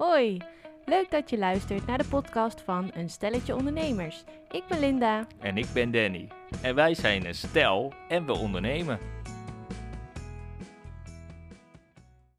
Hoi, leuk dat je luistert naar de podcast van Een Stelletje Ondernemers. Ik ben Linda. En ik ben Danny. En wij zijn een stel en we ondernemen.